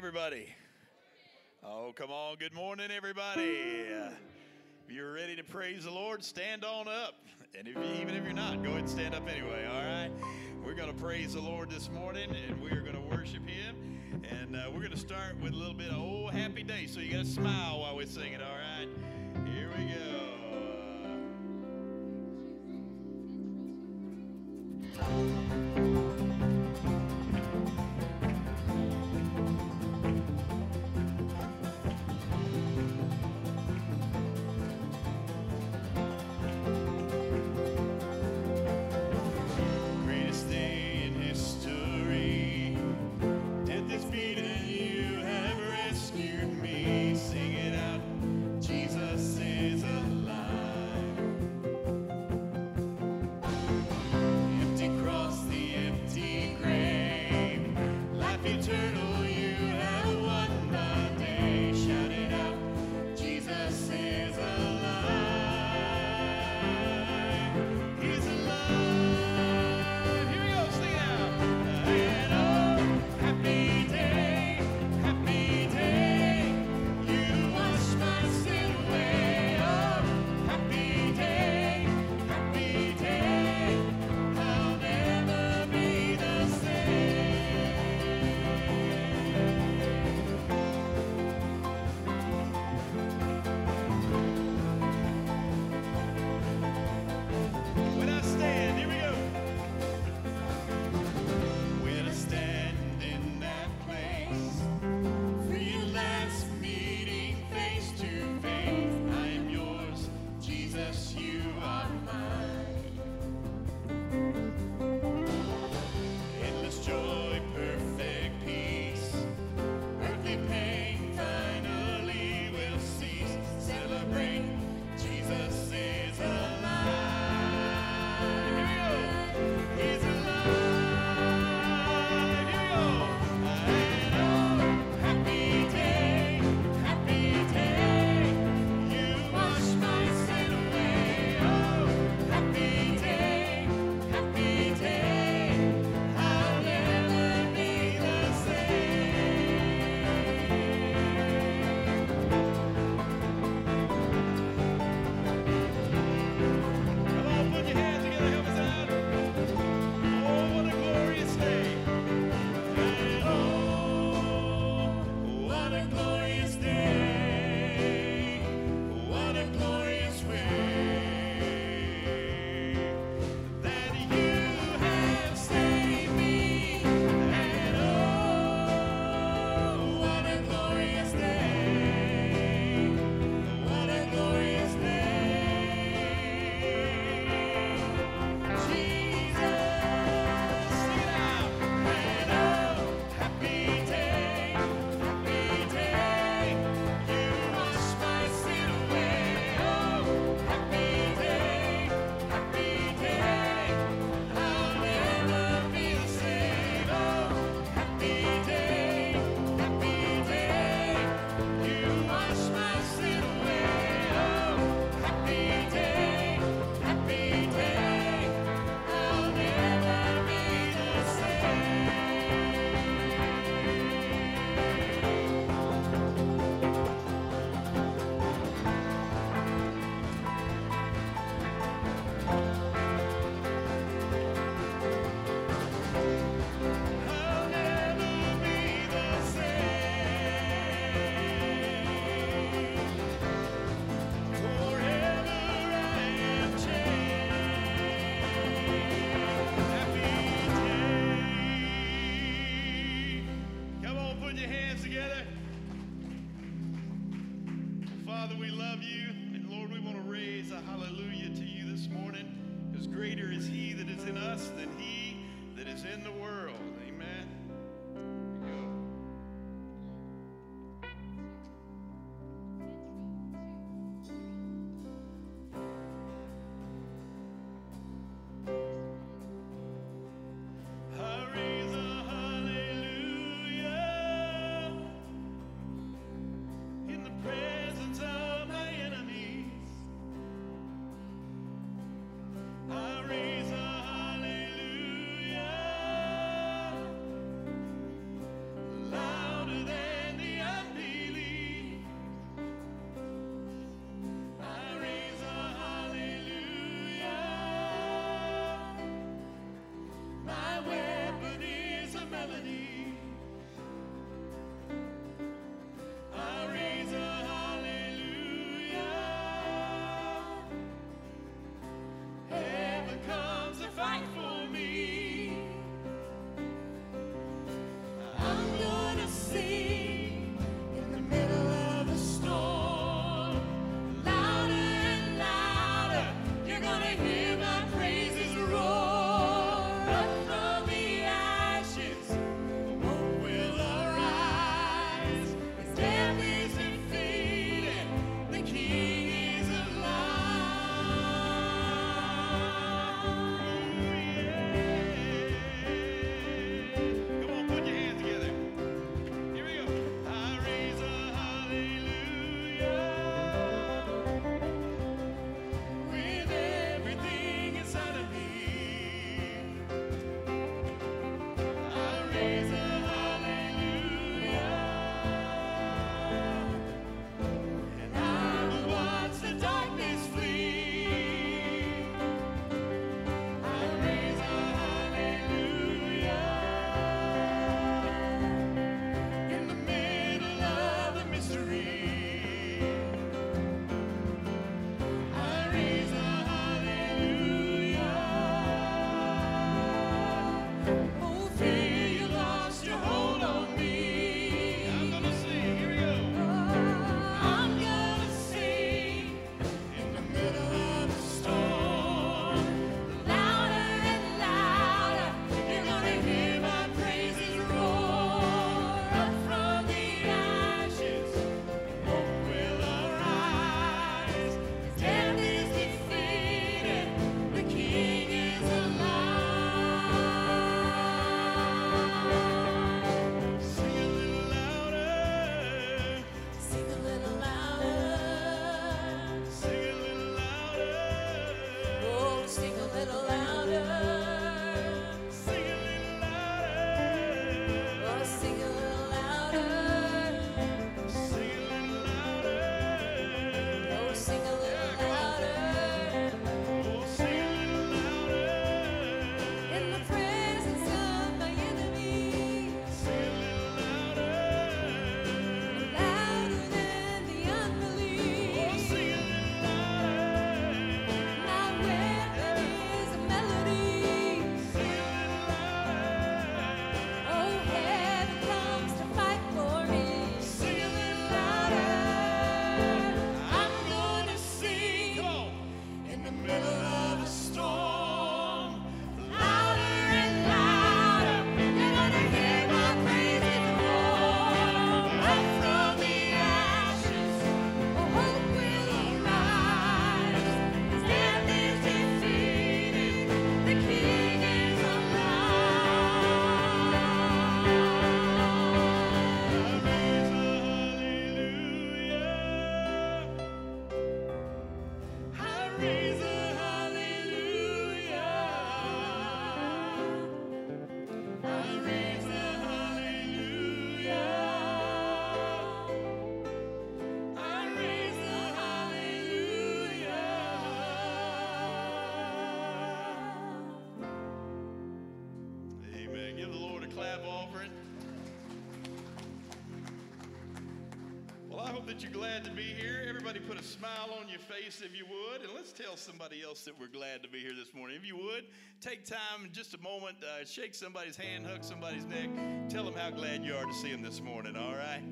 everybody? Oh, come on. Good morning, everybody. If you're ready to praise the Lord, stand on up. And if you, even if you're not, go ahead and stand up anyway, all right? We're going to praise the Lord this morning, and we are going to worship Him. And uh, we're going to start with a little bit of Oh Happy Day. So you got to smile while we sing it, all right? Here we go. in the that you're glad to be here. Everybody put a smile on your face if you would. And let's tell somebody else that we're glad to be here this morning. If you would, take time, in just a moment, uh, shake somebody's hand, hug somebody's neck, tell them how glad you are to see them this morning, all right?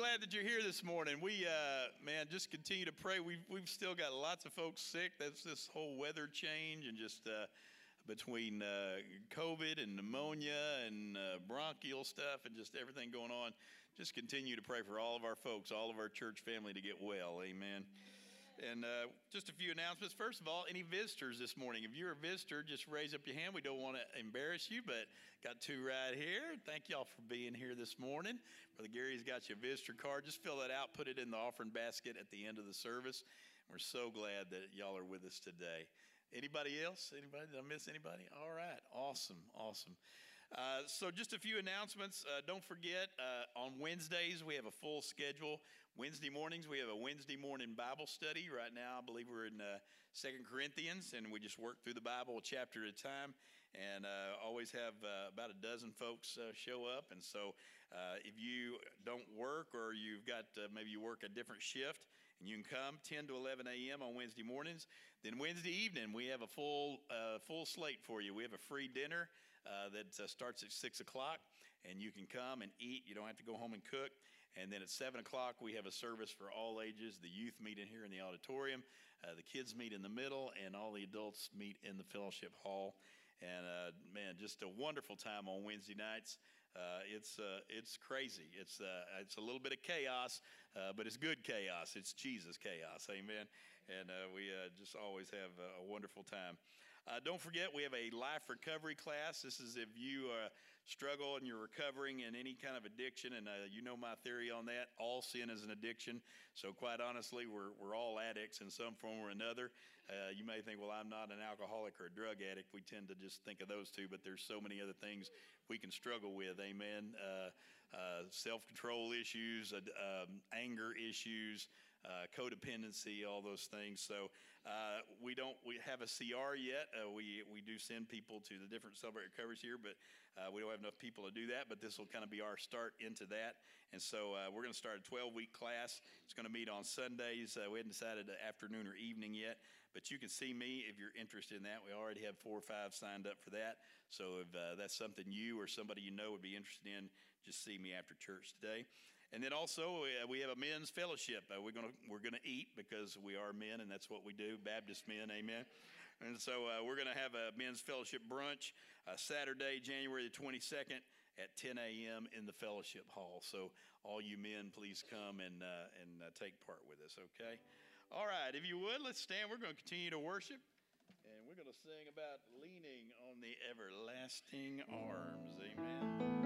Glad that you're here this morning. We, uh, man, just continue to pray. We've, we've still got lots of folks sick. That's this whole weather change and just uh, between uh, COVID and pneumonia and uh, bronchial stuff and just everything going on. Just continue to pray for all of our folks, all of our church family to get well. Amen. And uh, just a few announcements. First of all, any visitors this morning? If you're a visitor, just raise up your hand. We don't want to embarrass you, but got two right here. Thank y'all for being here this morning. Brother Gary's got your visitor card. Just fill that out, put it in the offering basket at the end of the service. We're so glad that y'all are with us today. Anybody else? Anybody? Did I miss anybody? All right. Awesome. Awesome. Uh, so, just a few announcements. Uh, don't forget, uh, on Wednesdays, we have a full schedule. Wednesday mornings, we have a Wednesday morning Bible study. Right now, I believe we're in uh, Second Corinthians, and we just work through the Bible a chapter at a time. And uh, always have uh, about a dozen folks uh, show up. And so, uh, if you don't work or you've got maybe you work a different shift, and you can come 10 to 11 a.m. on Wednesday mornings. Then Wednesday evening, we have a full full slate for you. We have a free dinner that starts at six o'clock, and you can come and eat. You don't have to go home and cook. And then at 7 o'clock, we have a service for all ages. The youth meet in here in the auditorium, uh, the kids meet in the middle, and all the adults meet in the fellowship hall. And uh, man, just a wonderful time on Wednesday nights. Uh, it's uh, it's crazy. It's uh, it's a little bit of chaos, uh, but it's good chaos. It's Jesus chaos. Amen. And we just always have a wonderful time. Don't forget, we have a life recovery class. This is if you struggle and you're recovering in any kind of addiction, and uh, you know my theory on that. All sin is an addiction. So, quite honestly, we're, we're all addicts in some form or another. Uh, you may think, well, I'm not an alcoholic or a drug addict. We tend to just think of those two, but there's so many other things we can struggle with. Amen. Uh, uh Self control issues, uh, um, anger issues. Uh, codependency, all those things. So uh, we don't we have a CR yet. Uh, we we do send people to the different celebrate recoveries here, but uh, we don't have enough people to do that, but this will kind of be our start into that. And so uh, we're going to start a 12 week class. It's going to meet on Sundays. Uh, we haven't decided afternoon or evening yet, but you can see me if you're interested in that. We already have four or five signed up for that. So if uh, that's something you or somebody you know would be interested in, just see me after church today. And then also uh, we have a men's fellowship. Uh, we're gonna we're gonna eat because we are men and that's what we do, Baptist men. Amen. And so uh, we're going to have a men's fellowship brunch uh, Saturday, January the 22nd at 10 a.m. in the fellowship hall. So all you men, please come and, uh, and uh, take part with us, okay? All right, if you would, let's stand. We're going to continue to worship. And we're going to sing about leaning on the everlasting arms. Amen.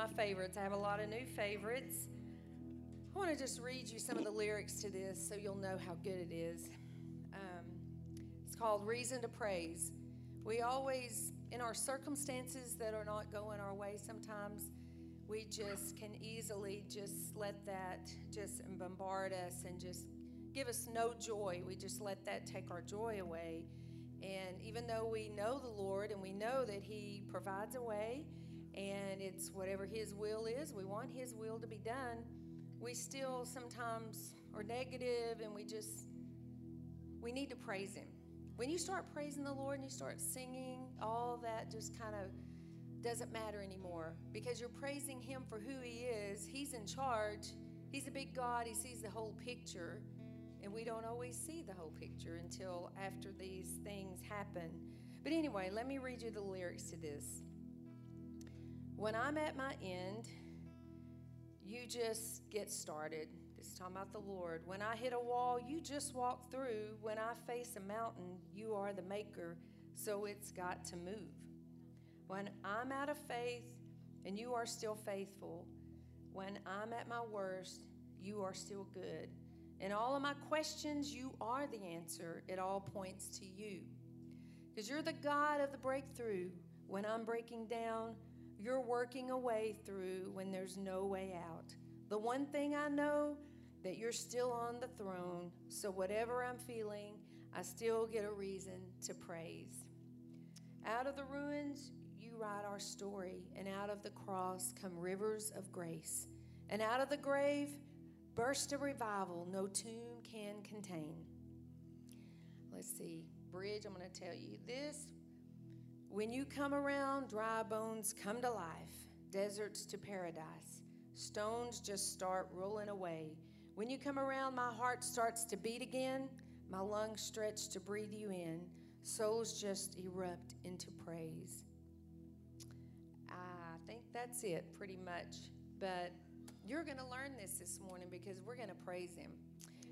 My favorites. I have a lot of new favorites. I want to just read you some of the lyrics to this so you'll know how good it is. Um, it's called Reason to Praise. We always, in our circumstances that are not going our way, sometimes we just can easily just let that just bombard us and just give us no joy. We just let that take our joy away. And even though we know the Lord and we know that He provides a way and it's whatever His will is, we want His will to be done, we still sometimes are negative and we just, we need to praise Him. When you start praising the Lord and you start singing, all that just kind of doesn't matter anymore because you're praising Him for who He is. He's in charge. He's a big God. He sees the whole picture. And we don't always see the whole picture until after these things happen. But anyway, let me read you the lyrics to this. When I'm at my end, you just get started. Is talking about the Lord. When I hit a wall, you just walk through. When I face a mountain, you are the maker, so it's got to move. When I'm out of faith and you are still faithful, when I'm at my worst, you are still good. In all of my questions, you are the answer. It all points to you. Because you're the God of the breakthrough. When I'm breaking down, you're working a way through when there's no way out. The one thing I know that you're still on the throne, so whatever I'm feeling, I still get a reason to praise. Out of the ruins, you write our story, and out of the cross come rivers of grace. And out of the grave, burst a revival no tomb can contain. Let's see, bridge, I'm going to tell you this. When you come around, dry bones come to life, deserts to paradise, stones just start rolling away. When you come around, my heart starts to beat again, my lungs stretch to breathe you in, souls just erupt into praise. I think that's it pretty much, but you're going to learn this this morning because we're going to praise Him.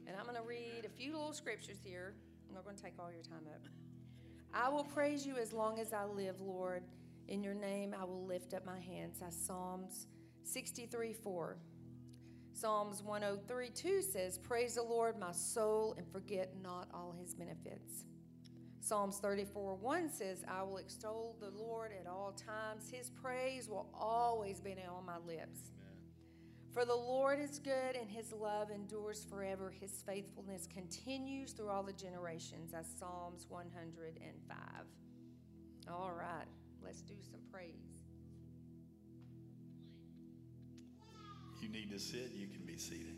And I'm going to read a few little scriptures here. I'm not going to take all your time up. I will praise you as long as I live, Lord. In your name, I will lift up my hands. That's Psalms 63 4. Psalms 103 2 says, Praise the Lord, my soul, and forget not all his benefits. Psalms 34 1 says, I will extol the Lord at all times. His praise will always be on my lips. For the Lord is good and his love endures forever. His faithfulness continues through all the generations. That's Psalms 105. All right, let's do some praise. You need to sit, you can be seated.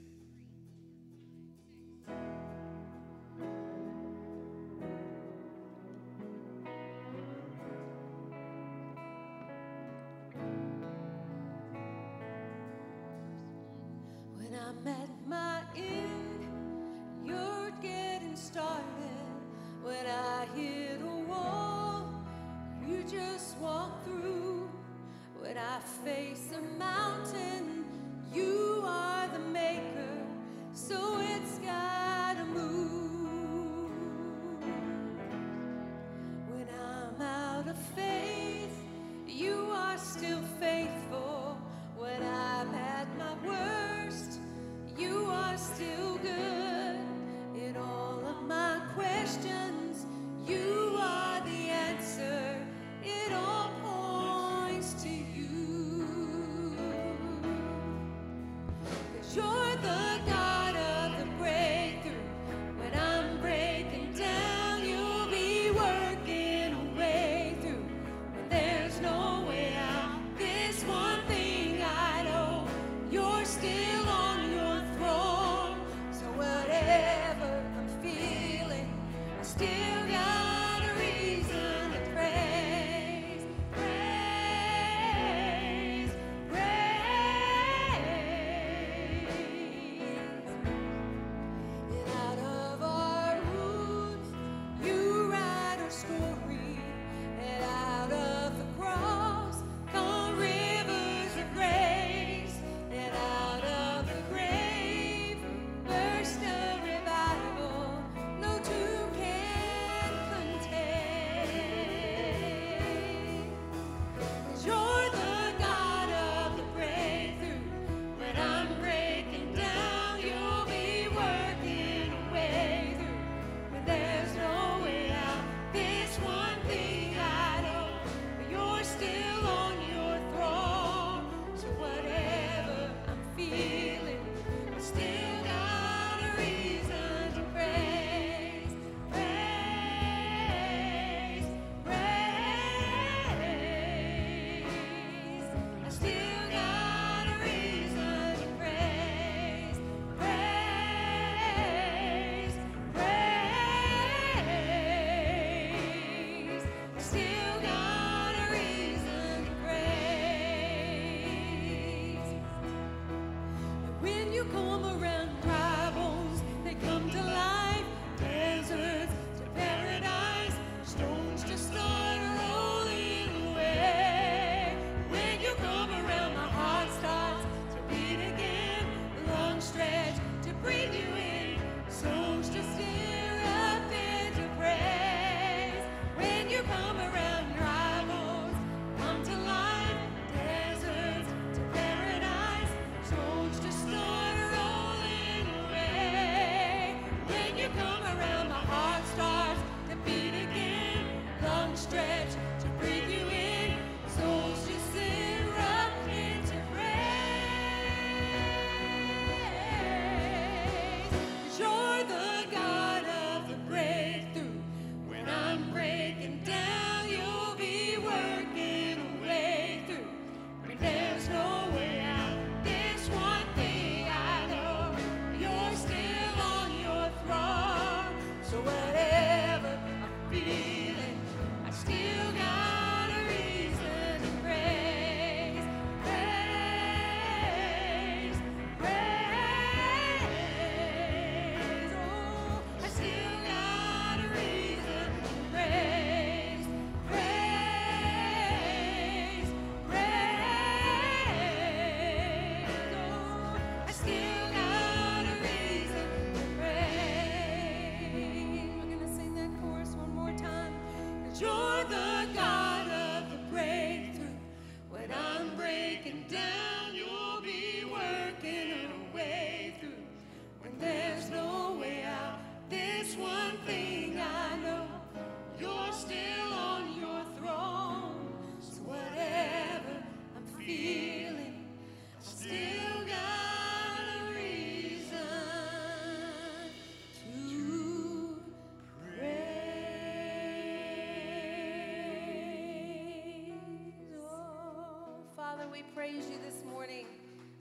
Praise you this morning.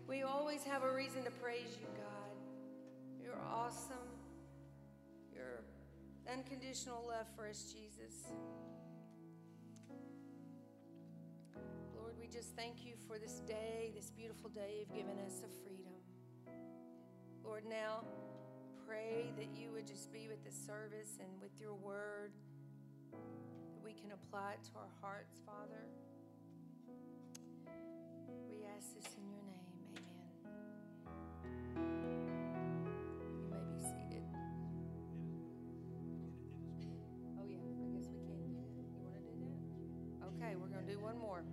We always have a reason to praise you, God. You're awesome. Your unconditional love for us, Jesus. Lord, we just thank you for this day, this beautiful day you've given us of freedom. Lord, now pray that you would just be with the service and with your word, that we can apply it to our hearts, Father. Ask this in your name. Amen. You may be seated. Oh, yeah, I guess we can do that. You want to do that? Okay, we're going to do one more.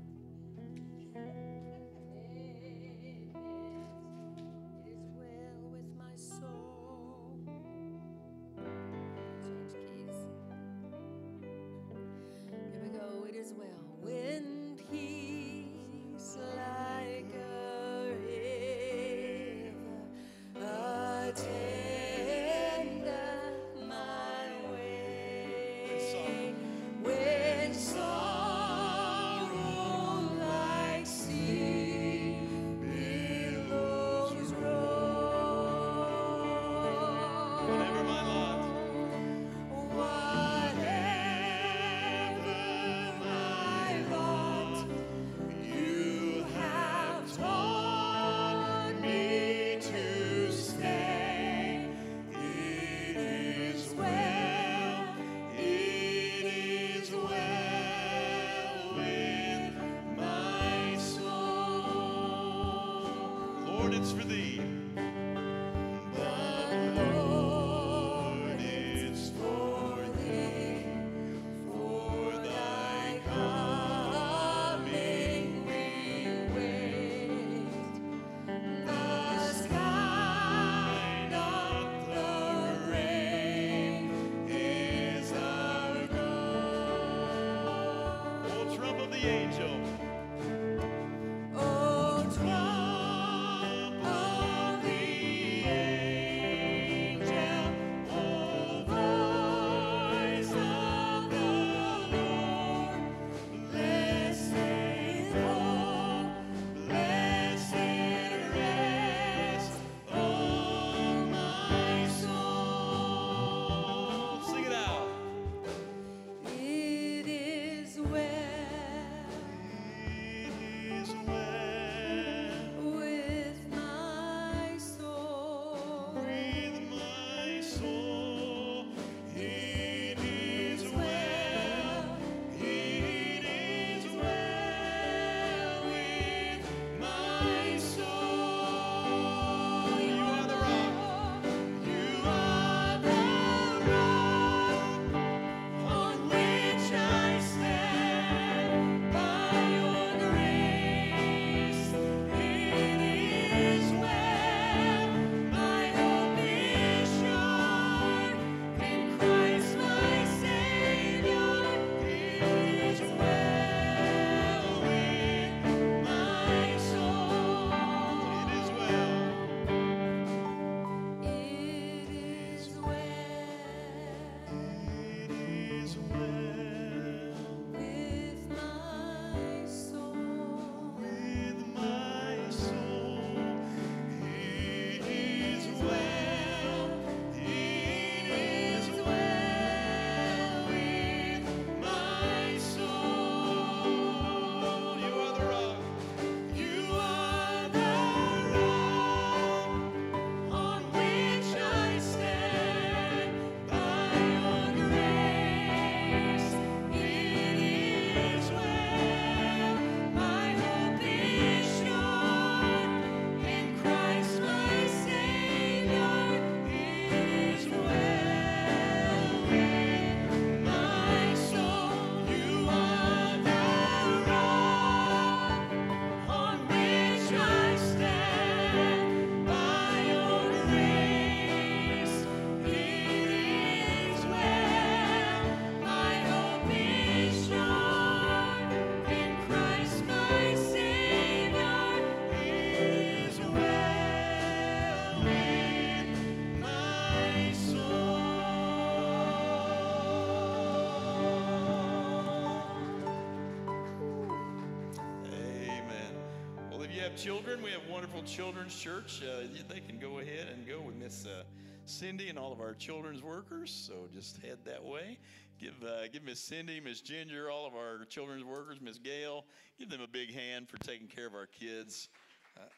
Children, we have wonderful children's church. Uh, they can go ahead and go with Miss uh, Cindy and all of our children's workers. So just head that way. Give uh, give Miss Cindy, Miss Ginger, all of our children's workers, Miss Gail, give them a big hand for taking care of our kids. Uh,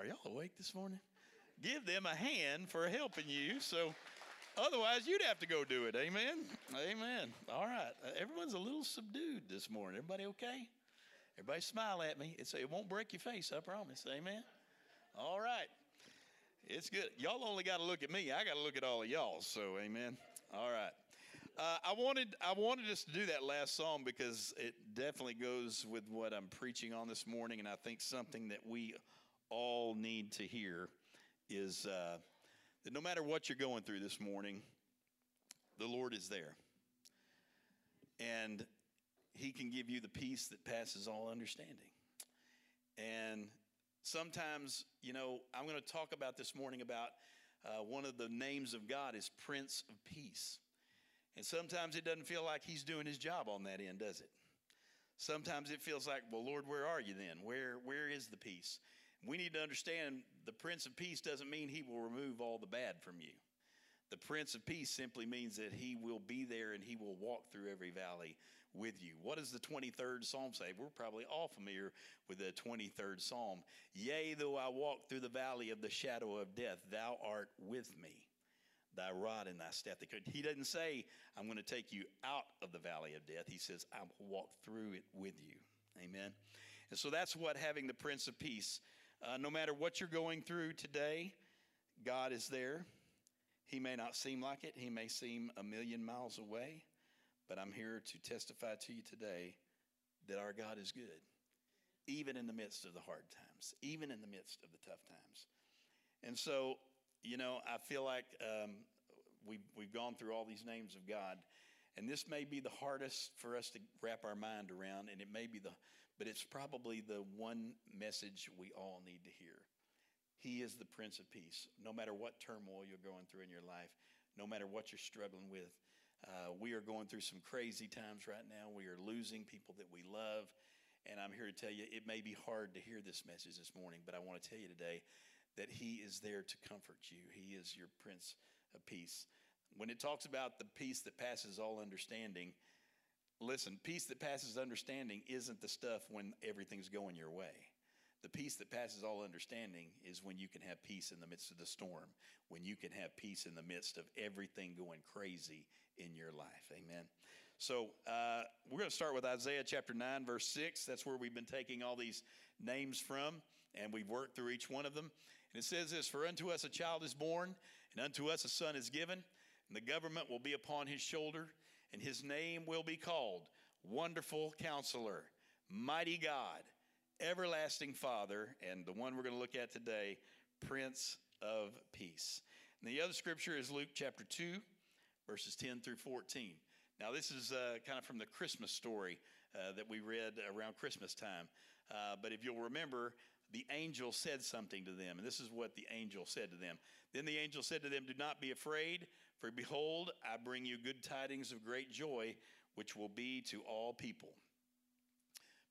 are y'all awake this morning? Give them a hand for helping you. So. Otherwise, you'd have to go do it. Amen. Amen. All right. Uh, everyone's a little subdued this morning. Everybody okay? Everybody smile at me. It's, it won't break your face, I promise. Amen. All right. It's good. Y'all only got to look at me. I got to look at all of y'all. So, amen. All right. Uh, I wanted I wanted us to do that last song because it definitely goes with what I'm preaching on this morning, and I think something that we all need to hear is uh, that no matter what you're going through this morning, the Lord is there. And He can give you the peace that passes all understanding. And sometimes, you know, I'm going to talk about this morning about uh, one of the names of God is Prince of Peace. And sometimes it doesn't feel like He's doing His job on that end, does it? Sometimes it feels like, well, Lord, where are you then? Where, where is the peace? We need to understand the Prince of Peace doesn't mean he will remove all the bad from you. The Prince of Peace simply means that he will be there and he will walk through every valley with you. What does the 23rd Psalm say? We're probably all familiar with the 23rd Psalm. Yea, though I walk through the valley of the shadow of death, thou art with me. Thy rod and thy staff. He doesn't say, I'm going to take you out of the valley of death. He says, I will walk through it with you. Amen. And so that's what having the Prince of Peace uh, no matter what you're going through today, God is there. He may not seem like it, He may seem a million miles away, but I'm here to testify to you today that our God is good, even in the midst of the hard times, even in the midst of the tough times. And so, you know, I feel like um, we've, we've gone through all these names of God, and this may be the hardest for us to wrap our mind around, and it may be the but it's probably the one message we all need to hear. He is the Prince of Peace. No matter what turmoil you're going through in your life, no matter what you're struggling with, uh, we are going through some crazy times right now. We are losing people that we love. And I'm here to tell you, it may be hard to hear this message this morning, but I want to tell you today that He is there to comfort you. He is your Prince of Peace. When it talks about the peace that passes all understanding, Listen, peace that passes understanding isn't the stuff when everything's going your way. The peace that passes all understanding is when you can have peace in the midst of the storm, when you can have peace in the midst of everything going crazy in your life. Amen. So uh, we're going to start with Isaiah chapter 9, verse 6. That's where we've been taking all these names from, and we've worked through each one of them. And it says this For unto us a child is born, and unto us a son is given, and the government will be upon his shoulder and his name will be called Wonderful Counselor, Mighty God, Everlasting Father, and the one we're going to look at today, Prince of Peace. And the other scripture is Luke chapter 2, verses 10 through 14. Now, this is uh, kind of from the Christmas story uh, that we read around Christmas time. Uh, but if you'll remember, the angel said something to them, and this is what the angel said to them. Then the angel said to them, Do not be afraid, for behold, I bring you good tidings of great joy, which will be to all people.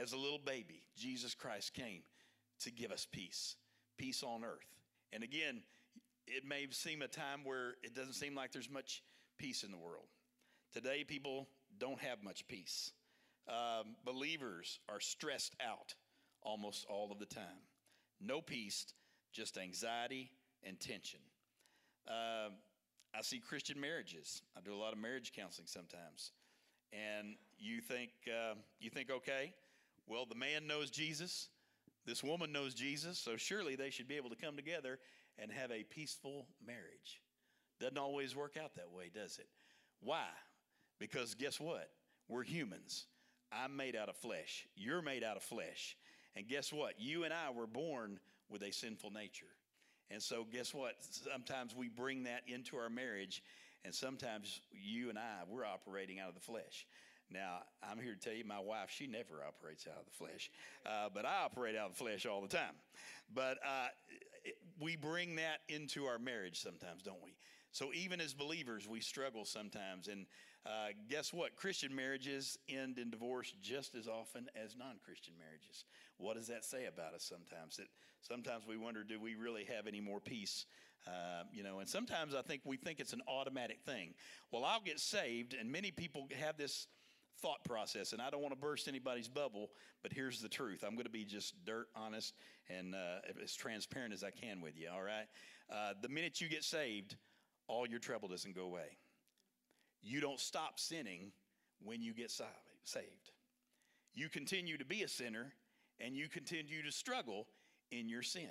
as a little baby. Jesus Christ came to give us peace, peace on earth. And again, it may seem a time where it doesn't seem like there's much peace in the world. Today, people don't have much peace. Um, believers are stressed out almost all of the time. No peace, just anxiety and tension. Uh, I see Christian marriages. I do a lot of marriage counseling sometimes, and you think uh, you think okay, well the man knows Jesus, this woman knows Jesus, so surely they should be able to come together and have a peaceful marriage. Doesn't always work out that way, does it? Why? Because guess what? We're humans. I'm made out of flesh. You're made out of flesh. And guess what? You and I were born with a sinful nature. And so, guess what? Sometimes we bring that into our marriage, and sometimes you and I, we're operating out of the flesh. Now, I'm here to tell you, my wife, she never operates out of the flesh, uh, but I operate out of the flesh all the time. But uh, it, we bring that into our marriage sometimes, don't we? So, even as believers, we struggle sometimes. And uh, guess what? Christian marriages end in divorce just as often as non Christian marriages. What does that say about us sometimes? That sometimes we wonder, do we really have any more peace? Uh, you know, and sometimes I think we think it's an automatic thing. Well, I'll get saved, and many people have this thought process, and I don't want to burst anybody's bubble, but here's the truth. I'm going to be just dirt honest and uh, as transparent as I can with you, all right? Uh, the minute you get saved, all your trouble doesn't go away. You don't stop sinning when you get saved. You continue to be a sinner and you continue to struggle in your sin.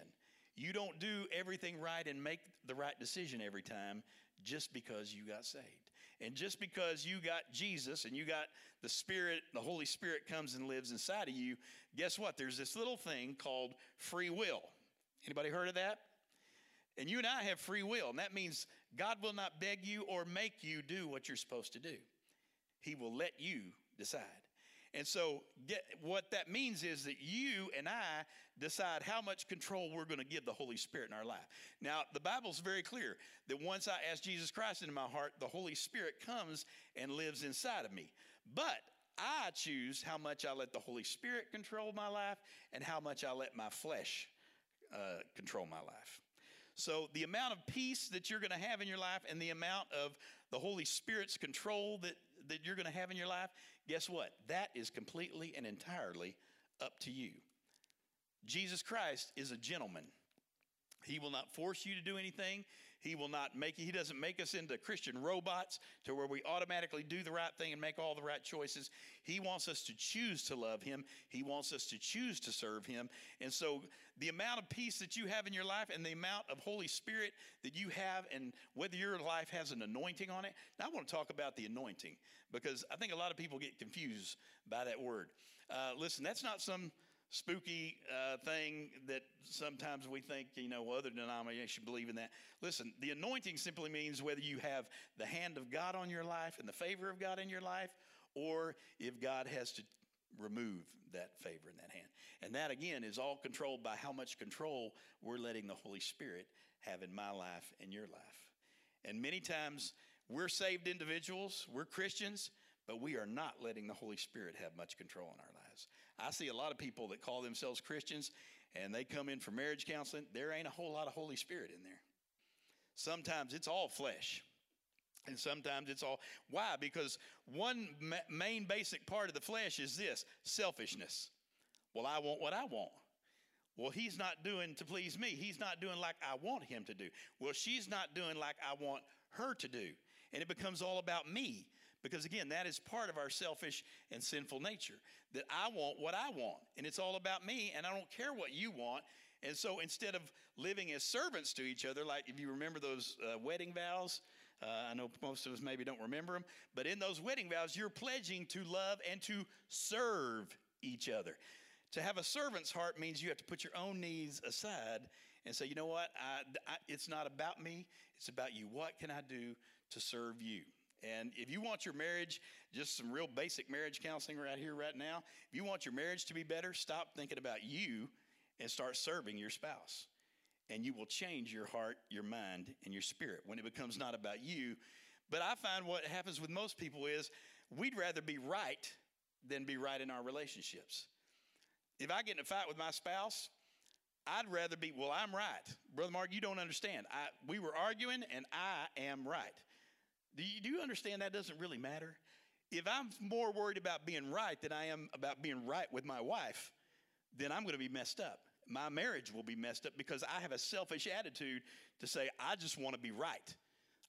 You don't do everything right and make the right decision every time just because you got saved. And just because you got Jesus and you got the Spirit, the Holy Spirit comes and lives inside of you, guess what? There's this little thing called free will. Anybody heard of that? And you and I have free will, and that means God will not beg you or make you do what you're supposed to do. He will let you decide. And so, get, what that means is that you and I decide how much control we're going to give the Holy Spirit in our life. Now, the Bible's very clear that once I ask Jesus Christ into my heart, the Holy Spirit comes and lives inside of me. But I choose how much I let the Holy Spirit control my life and how much I let my flesh uh, control my life. So, the amount of peace that you're going to have in your life and the amount of the Holy Spirit's control that, that you're going to have in your life, guess what? That is completely and entirely up to you. Jesus Christ is a gentleman. He will not force you to do anything. He will not make he doesn't make us into Christian robots to where we automatically do the right thing and make all the right choices. He wants us to choose to love him. He wants us to choose to serve him. And so the amount of peace that you have in your life and the amount of Holy Spirit that you have and whether your life has an anointing on it. Now I want to talk about the anointing because I think a lot of people get confused by that word. Uh, listen, that's not some spooky uh, thing that sometimes we think, you know, other denominations believe in that. Listen, the anointing simply means whether you have the hand of God on your life and the favor of God in your life, or if God has to remove that favor in that hand. And that, again, is all controlled by how much control we're letting the Holy Spirit have in my life and your life. And many times, we're saved individuals, we're Christians, but we are not letting the Holy Spirit have much control in our lives. I see a lot of people that call themselves Christians and they come in for marriage counseling. There ain't a whole lot of Holy Spirit in there. Sometimes it's all flesh. And sometimes it's all. Why? Because one ma- main basic part of the flesh is this selfishness. Well, I want what I want. Well, he's not doing to please me. He's not doing like I want him to do. Well, she's not doing like I want her to do. And it becomes all about me. Because again, that is part of our selfish and sinful nature that I want what I want, and it's all about me, and I don't care what you want. And so instead of living as servants to each other, like if you remember those uh, wedding vows, uh, I know most of us maybe don't remember them, but in those wedding vows, you're pledging to love and to serve each other. To have a servant's heart means you have to put your own needs aside and say, you know what, I, I, it's not about me, it's about you. What can I do to serve you? And if you want your marriage, just some real basic marriage counseling right here, right now, if you want your marriage to be better, stop thinking about you and start serving your spouse. And you will change your heart, your mind, and your spirit when it becomes not about you. But I find what happens with most people is we'd rather be right than be right in our relationships. If I get in a fight with my spouse, I'd rather be, well, I'm right. Brother Mark, you don't understand. I, we were arguing, and I am right. Do you, do you understand that doesn't really matter? If I'm more worried about being right than I am about being right with my wife, then I'm going to be messed up. My marriage will be messed up because I have a selfish attitude to say, I just want to be right.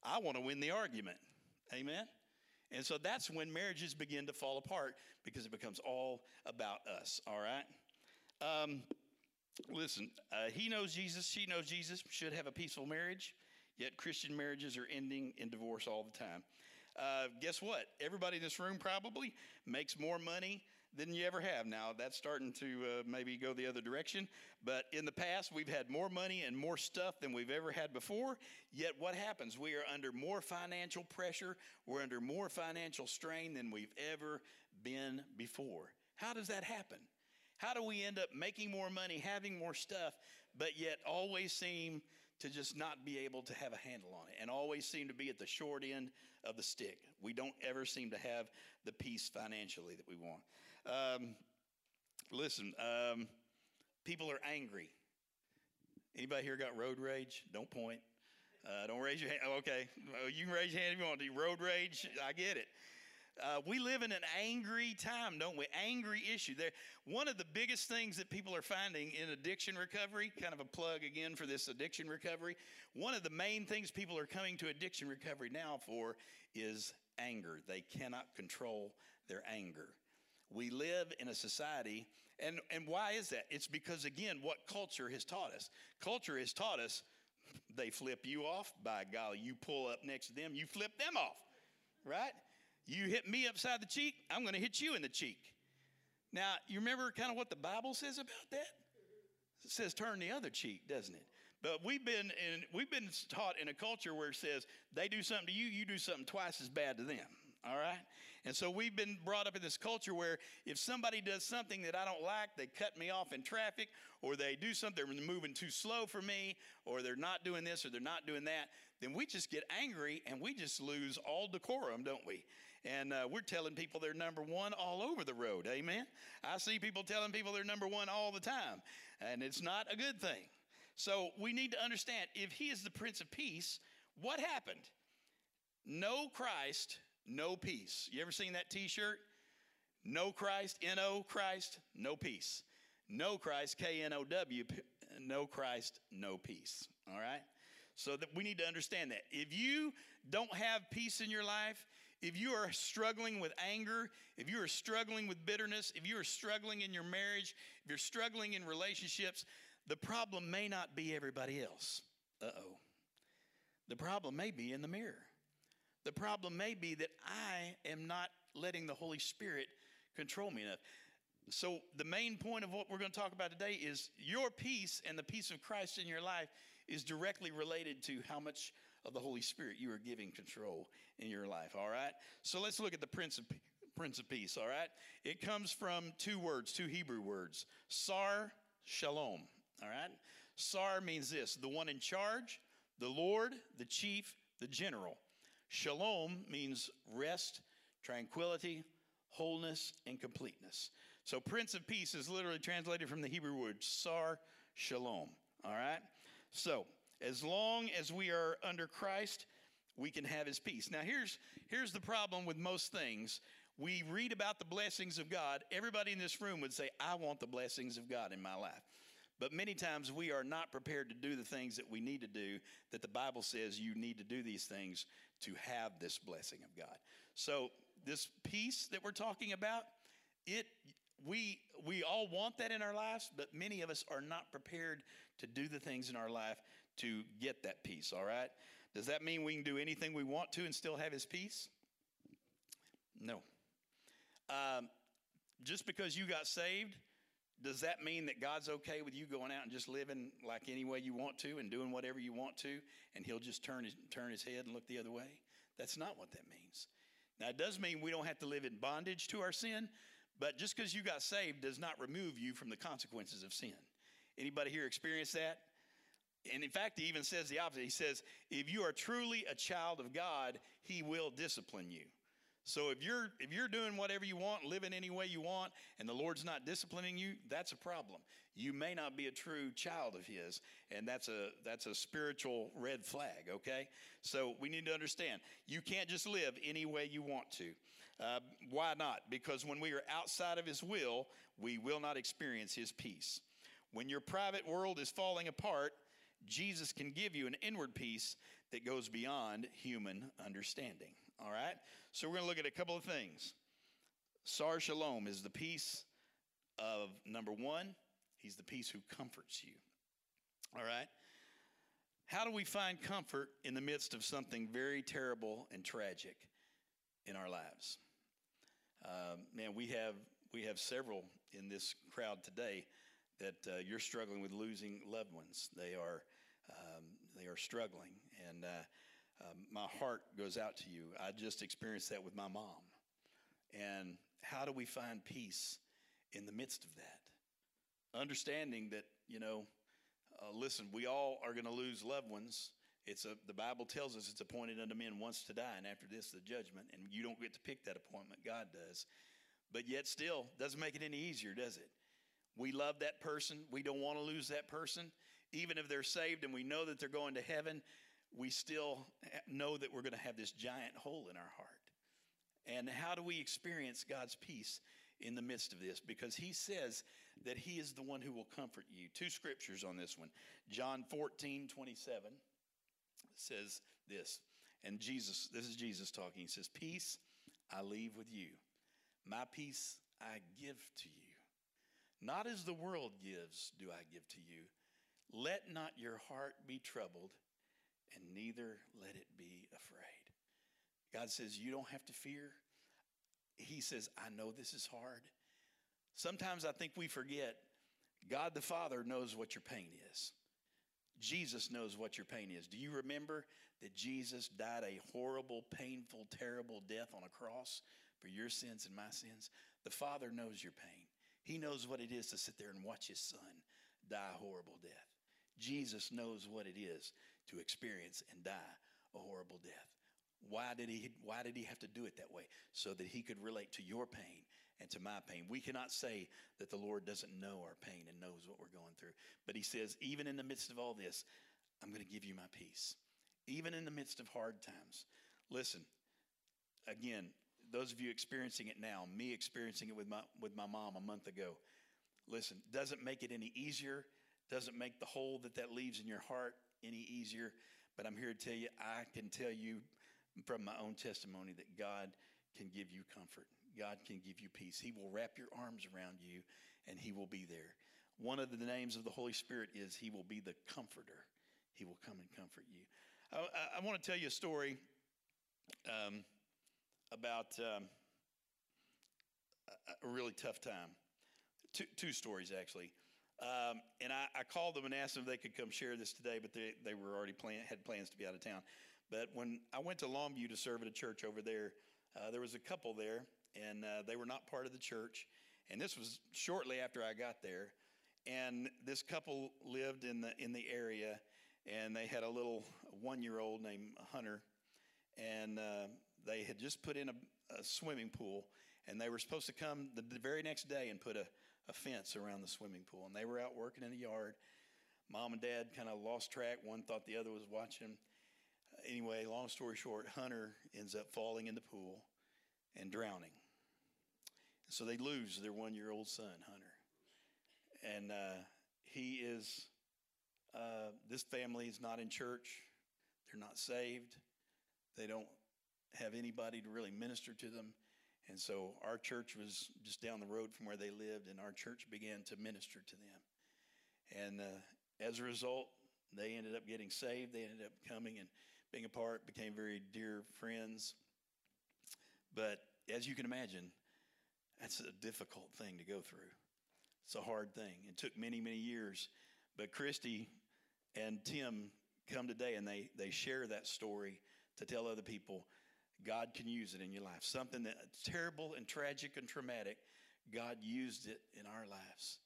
I want to win the argument. Amen? And so that's when marriages begin to fall apart because it becomes all about us, all right? Um, listen, uh, he knows Jesus, she knows Jesus, should have a peaceful marriage. Yet Christian marriages are ending in divorce all the time. Uh, guess what? Everybody in this room probably makes more money than you ever have now. That's starting to uh, maybe go the other direction. But in the past, we've had more money and more stuff than we've ever had before. Yet, what happens? We are under more financial pressure, we're under more financial strain than we've ever been before. How does that happen? How do we end up making more money, having more stuff, but yet always seem to just not be able to have a handle on it and always seem to be at the short end of the stick? We don't ever seem to have the peace financially that we want. Um, listen, um, people are angry. Anybody here got road rage? Don't point. Uh, don't raise your hand. Okay, you can raise your hand if you want to. Road rage, I get it. Uh, we live in an angry time, don't we? Angry issue. There, one of the biggest things that people are finding in addiction recovery, kind of a plug again for this addiction recovery. One of the main things people are coming to addiction recovery now for is anger. They cannot control their anger. We live in a society, and, and why is that? It's because, again, what culture has taught us. Culture has taught us they flip you off. By golly, you pull up next to them, you flip them off, right? You hit me upside the cheek, I'm going to hit you in the cheek. Now, you remember kind of what the Bible says about that? It says turn the other cheek, doesn't it? But we've been in, we've been taught in a culture where it says they do something to you, you do something twice as bad to them. All right? And so we've been brought up in this culture where if somebody does something that I don't like, they cut me off in traffic, or they do something, they're moving too slow for me, or they're not doing this, or they're not doing that, then we just get angry and we just lose all decorum, don't we? And uh, we're telling people they're number one all over the road. Amen. I see people telling people they're number one all the time, and it's not a good thing. So we need to understand if He is the Prince of Peace, what happened? No Christ, no peace. You ever seen that t shirt? No Christ, N O Christ, no peace. No Christ, K N O W, no Christ, no peace. All right? So that we need to understand that. If you don't have peace in your life, if you are struggling with anger, if you are struggling with bitterness, if you are struggling in your marriage, if you're struggling in relationships, the problem may not be everybody else. Uh oh. The problem may be in the mirror. The problem may be that I am not letting the Holy Spirit control me enough. So, the main point of what we're going to talk about today is your peace and the peace of Christ in your life is directly related to how much of the Holy Spirit you are giving control in your life, all right? So let's look at the Prince of, Prince of Peace, all right? It comes from two words, two Hebrew words Sar Shalom, all right? Sar means this the one in charge, the Lord, the chief, the general. Shalom means rest, tranquility, wholeness, and completeness. So, Prince of Peace is literally translated from the Hebrew word Sar Shalom. All right? So, as long as we are under Christ, we can have his peace. Now, here's, here's the problem with most things. We read about the blessings of God. Everybody in this room would say, I want the blessings of God in my life. But many times we are not prepared to do the things that we need to do, that the Bible says you need to do these things to have this blessing of God. So, this peace that we're talking about, it we we all want that in our lives, but many of us are not prepared to do the things in our life to get that peace, all right? Does that mean we can do anything we want to and still have his peace? No. Um, just because you got saved, does that mean that God's okay with you going out and just living like any way you want to and doing whatever you want to, and He'll just turn his, turn his head and look the other way? That's not what that means. Now, it does mean we don't have to live in bondage to our sin, but just because you got saved does not remove you from the consequences of sin. Anybody here experience that? And in fact, he even says the opposite. He says, if you are truly a child of God, he will discipline you. So if you're if you're doing whatever you want, living any way you want, and the Lord's not disciplining you, that's a problem. You may not be a true child of his, and that's a that's a spiritual red flag, okay? So we need to understand, you can't just live any way you want to. Uh, why not? Because when we are outside of his will, we will not experience his peace. When your private world is falling apart, Jesus can give you an inward peace that goes beyond human understanding. All right? So we're going to look at a couple of things. Sar Shalom is the peace of number one, he's the peace who comforts you. All right? How do we find comfort in the midst of something very terrible and tragic in our lives? Um, man, we have we have several in this crowd today that uh, you're struggling with losing loved ones. They are, they are struggling. And uh, um, my heart goes out to you. I just experienced that with my mom. And how do we find peace in the midst of that? Understanding that, you know, uh, listen, we all are going to lose loved ones. It's a, the Bible tells us it's appointed unto men once to die, and after this, the judgment. And you don't get to pick that appointment, God does. But yet, still, doesn't make it any easier, does it? We love that person. We don't want to lose that person. Even if they're saved and we know that they're going to heaven, we still know that we're going to have this giant hole in our heart. And how do we experience God's peace in the midst of this? Because He says that He is the one who will comfort you. Two scriptures on this one John 14, 27 says this. And Jesus, this is Jesus talking. He says, Peace I leave with you, my peace I give to you. Not as the world gives, do I give to you. Let not your heart be troubled, and neither let it be afraid. God says, You don't have to fear. He says, I know this is hard. Sometimes I think we forget God the Father knows what your pain is. Jesus knows what your pain is. Do you remember that Jesus died a horrible, painful, terrible death on a cross for your sins and my sins? The Father knows your pain. He knows what it is to sit there and watch his son die a horrible death. Jesus knows what it is to experience and die a horrible death. Why did he why did he have to do it that way? So that he could relate to your pain and to my pain. We cannot say that the Lord doesn't know our pain and knows what we're going through. But he says, even in the midst of all this, I'm going to give you my peace. Even in the midst of hard times. Listen, again, those of you experiencing it now, me experiencing it with my with my mom a month ago. Listen, doesn't make it any easier, doesn't make the hole that that leaves in your heart any easier, but I'm here to tell you I can tell you from my own testimony that God can give you comfort. God can give you peace. He will wrap your arms around you and He will be there. One of the names of the Holy Spirit is He will be the comforter. He will come and comfort you. I, I, I want to tell you a story um, about um, a, a really tough time. Two, two stories, actually. Um, and I, I, called them and asked them if they could come share this today, but they, they were already plan, had plans to be out of town. But when I went to Longview to serve at a church over there, uh, there was a couple there, and uh, they were not part of the church. And this was shortly after I got there. And this couple lived in the in the area, and they had a little one year old named Hunter, and uh, they had just put in a, a, swimming pool, and they were supposed to come the, the very next day and put a, a fence around the swimming pool. And they were out working in the yard. Mom and dad kind of lost track. One thought the other was watching anyway, long story short, Hunter ends up falling in the pool and drowning. So they lose their one year old son, Hunter. And uh, he is, uh, this family is not in church. They're not saved. They don't have anybody to really minister to them. And so our church was just down the road from where they lived, and our church began to minister to them. And uh, as a result, they ended up getting saved. They ended up coming and being apart, became very dear friends. But as you can imagine, that's a difficult thing to go through. It's a hard thing. It took many, many years. But Christy and Tim come today and they, they share that story to tell other people God can use it in your life. Something that's terrible and tragic and traumatic, God used it in our lives.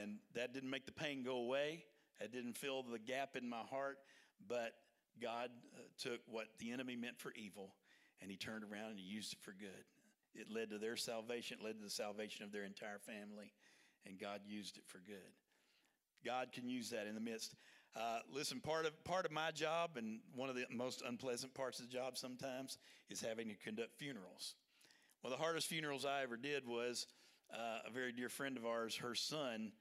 And that didn't make the pain go away. That didn't fill the gap in my heart, but God uh, took what the enemy meant for evil and he turned around and he used it for good. It led to their salvation, it led to the salvation of their entire family, and God used it for good. God can use that in the midst. Uh, listen, part of part of my job, and one of the most unpleasant parts of the job sometimes, is having to conduct funerals. One of the hardest funerals I ever did was uh, a very dear friend of ours. Her son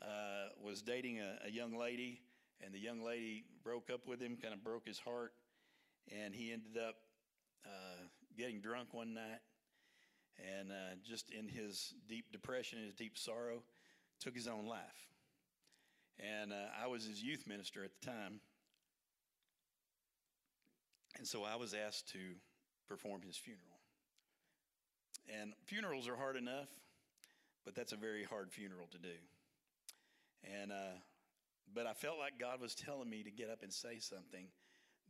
uh, was dating a, a young lady and the young lady broke up with him, kind of broke his heart, and he ended up uh, getting drunk one night, and uh, just in his deep depression, his deep sorrow, took his own life. And uh, I was his youth minister at the time, and so I was asked to perform his funeral. And funerals are hard enough. but that's a very hard funeral to do. And uh, but I felt like God was telling me to get up and say something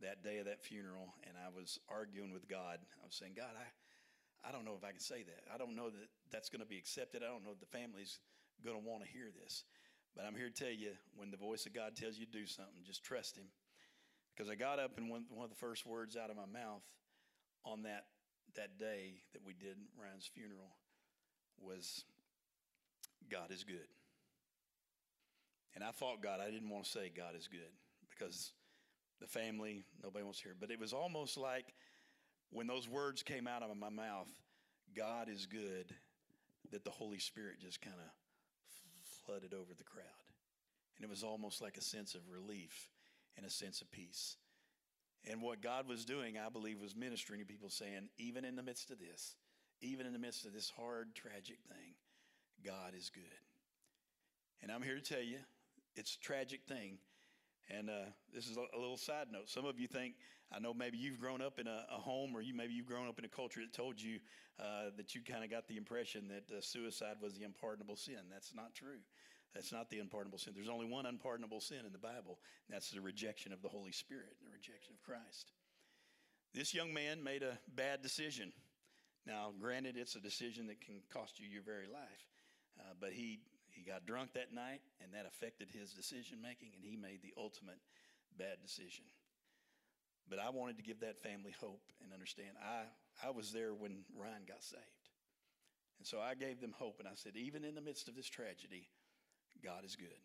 that day of that funeral, and I was arguing with God. I was saying, God, I, I don't know if I can say that. I don't know that that's going to be accepted. I don't know if the family's going to want to hear this. But I'm here to tell you, when the voice of God tells you to do something, just trust Him. Because I got up and one, one of the first words out of my mouth on that that day that we did Ryan's funeral was, God is good. And I fought God. I didn't want to say God is good because the family, nobody wants to hear. But it was almost like when those words came out of my mouth, God is good, that the Holy Spirit just kind of flooded over the crowd. And it was almost like a sense of relief and a sense of peace. And what God was doing, I believe, was ministering to people saying, even in the midst of this, even in the midst of this hard, tragic thing, God is good. And I'm here to tell you, it's a tragic thing. And uh, this is a, little side note. Some of you think, I know maybe you've grown up in a, a home or you maybe you've grown up in a culture that told you uh, that you kind of got the impression that uh, suicide was the unpardonable sin. That's not true. That's not the unpardonable sin. There's only one unpardonable sin in the Bible, and that's the rejection of the Holy Spirit, the rejection of Christ. This young man made a bad decision. Now, granted, it's a decision that can cost you your very life, uh, but he he got drunk that night, and that affected his decision making, and he made the ultimate bad decision. But I wanted to give that family hope and understand. I, I was there when Ryan got saved. And so I gave them hope, and I said, even in the midst of this tragedy, God is good.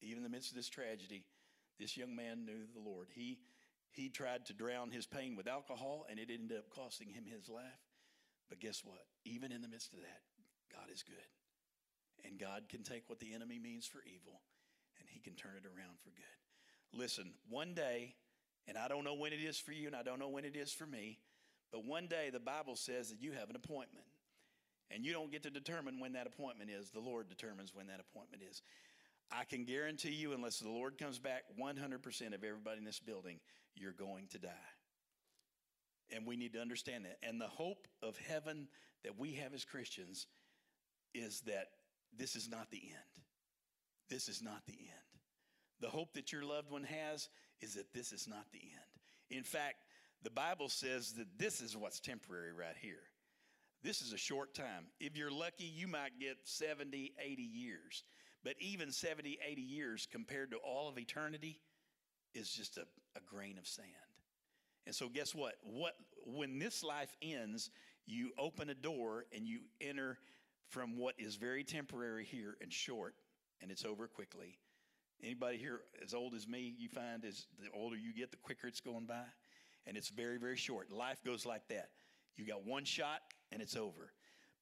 Even in the midst of this tragedy, this young man knew the Lord. He, he tried to drown his pain with alcohol, and it ended up costing him his life. But guess what? Even in the midst of that, God is good. And God can take what the enemy means for evil and he can turn it around for good. Listen, one day, and I don't know when it is for you and I don't know when it is for me, but one day the Bible says that you have an appointment. And you don't get to determine when that appointment is. The Lord determines when that appointment is. I can guarantee you, unless the Lord comes back, 100% of everybody in this building, you're going to die. And we need to understand that. And the hope of heaven that we have as Christians is that this is not the end. This is not the end. The hope that your loved one has is that this is not the end. In fact, the Bible says that this is what's temporary right here. This is a short time. If you're lucky, you might get 70, 80 years. But even 70, 80 years compared to all of eternity is just a, a grain of sand. And so, guess what? What when this life ends, you open a door and you enter from what is very temporary here and short, and it's over quickly. Anybody here as old as me, you find as the older you get, the quicker it's going by, and it's very, very short. Life goes like that. You got one shot, and it's over.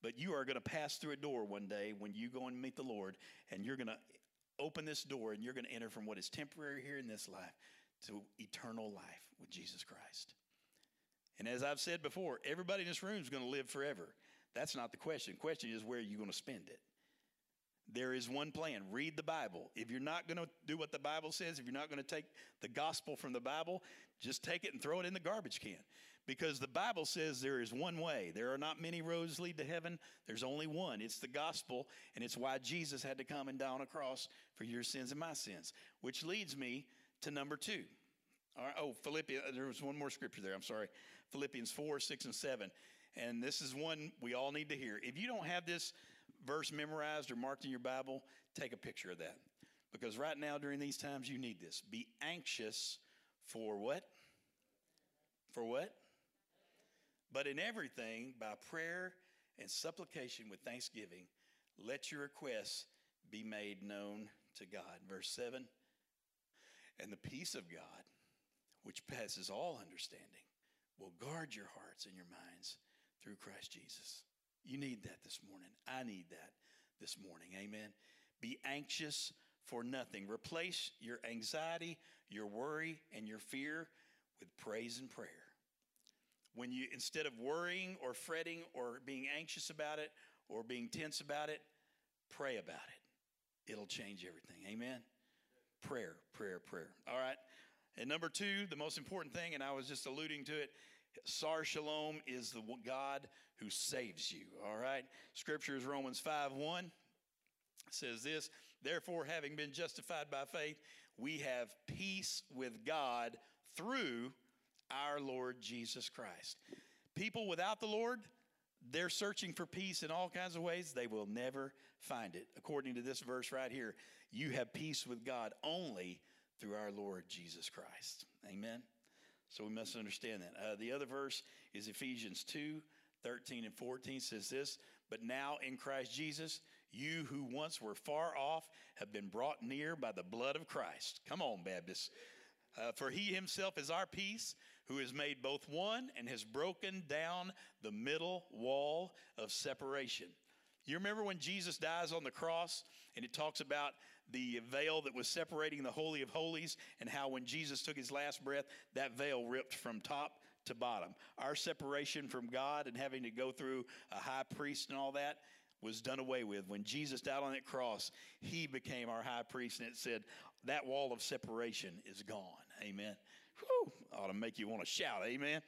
But you are going to pass through a door one day when you go and meet the Lord, and you're going to open this door, and you're going to enter from what is temporary here in this life to eternal life with Jesus Christ. And as I've said before, everybody in this room is going to live forever. That's not the question. Question is where are you going to spend it? There is one plan. Read the Bible. If you're not going to do what the Bible says, if you're not going to take the gospel from the Bible, just take it and throw it in the garbage can. Because the Bible says there is one way. There are not many roads lead to heaven. There's only one. It's the gospel, and it's why Jesus had to come and die on a cross for your sins and my sins. Which leads me to number two. All right. Oh, Philippians, uh, there was one more scripture there. I'm sorry. Philippians 4, 6, and 7. And this is one we all need to hear. If you don't have this verse memorized or marked in your Bible, take a picture of that. Because right now, during these times, you need this. Be anxious for what? For what? But in everything, by prayer and supplication with thanksgiving, let your requests be made known to God. Verse 7 And the peace of God, which passes all understanding, will guard your hearts and your minds through Christ Jesus. You need that this morning. I need that this morning. Amen. Be anxious for nothing. Replace your anxiety, your worry, and your fear with praise and prayer. When you, instead of worrying or fretting or being anxious about it or being tense about it, pray about it. It'll change everything. Amen. Prayer, prayer, prayer. All right. And number two, the most important thing, and I was just alluding to it, Sar Shalom is the God who saves you. All right. Scripture is Romans 5 1 says this Therefore, having been justified by faith, we have peace with God through our Lord Jesus Christ. People without the Lord, they're searching for peace in all kinds of ways. They will never find it. According to this verse right here, you have peace with God only through our Lord Jesus Christ. Amen. So we must understand that. Uh, the other verse is Ephesians 2 13 and 14 says this, but now in Christ Jesus, you who once were far off have been brought near by the blood of Christ. Come on, Baptists. Uh, for he himself is our peace, who has made both one and has broken down the middle wall of separation. You remember when Jesus dies on the cross and it talks about the veil that was separating the Holy of Holies and how when Jesus took his last breath, that veil ripped from top to bottom. Our separation from God and having to go through a high priest and all that was done away with. When Jesus died on that cross, he became our high priest, and it said that wall of separation is gone. Amen. Whew, ought to make you want to shout. Amen.